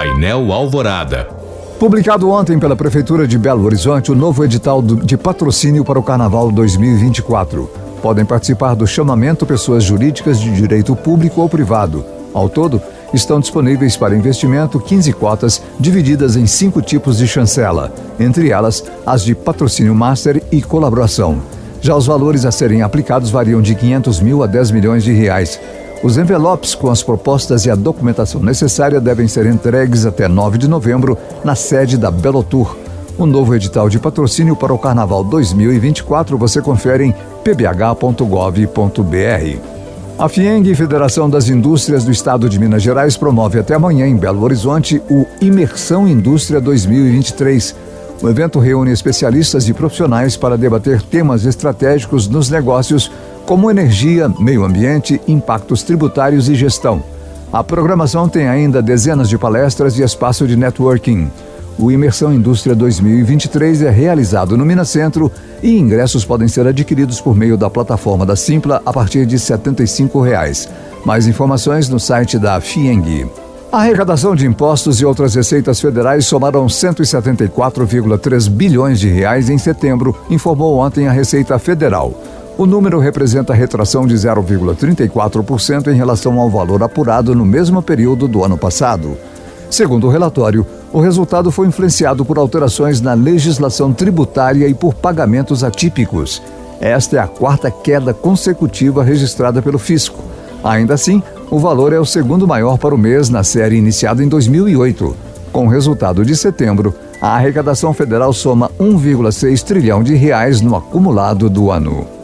Painel Alvorada. Publicado ontem pela Prefeitura de Belo Horizonte o novo edital de patrocínio para o Carnaval 2024. Podem participar do chamamento pessoas jurídicas de direito público ou privado. Ao todo, estão disponíveis para investimento 15 cotas divididas em cinco tipos de chancela, entre elas as de patrocínio master e colaboração. Já os valores a serem aplicados variam de 500 mil a 10 milhões de reais. Os envelopes com as propostas e a documentação necessária devem ser entregues até 9 de novembro na sede da Belotur. O novo edital de patrocínio para o Carnaval 2024 você confere em pbh.gov.br. A FIENG, Federação das Indústrias do Estado de Minas Gerais, promove até amanhã em Belo Horizonte o Imersão Indústria 2023 o evento reúne especialistas e profissionais para debater temas estratégicos nos negócios, como energia, meio ambiente, impactos tributários e gestão. A programação tem ainda dezenas de palestras e espaço de networking. O Imersão Indústria 2023 é realizado no Minas Centro e ingressos podem ser adquiridos por meio da plataforma da Simpla a partir de 75 reais. Mais informações no site da FIENG. A arrecadação de impostos e outras receitas federais somaram 174,3 bilhões de reais em setembro, informou ontem a Receita Federal. O número representa retração de 0,34% em relação ao valor apurado no mesmo período do ano passado. Segundo o relatório, o resultado foi influenciado por alterações na legislação tributária e por pagamentos atípicos. Esta é a quarta queda consecutiva registrada pelo fisco. Ainda assim, o valor é o segundo maior para o mês na série iniciada em 2008. Com o resultado de setembro, a arrecadação federal soma 1,6 trilhão de reais no acumulado do ano.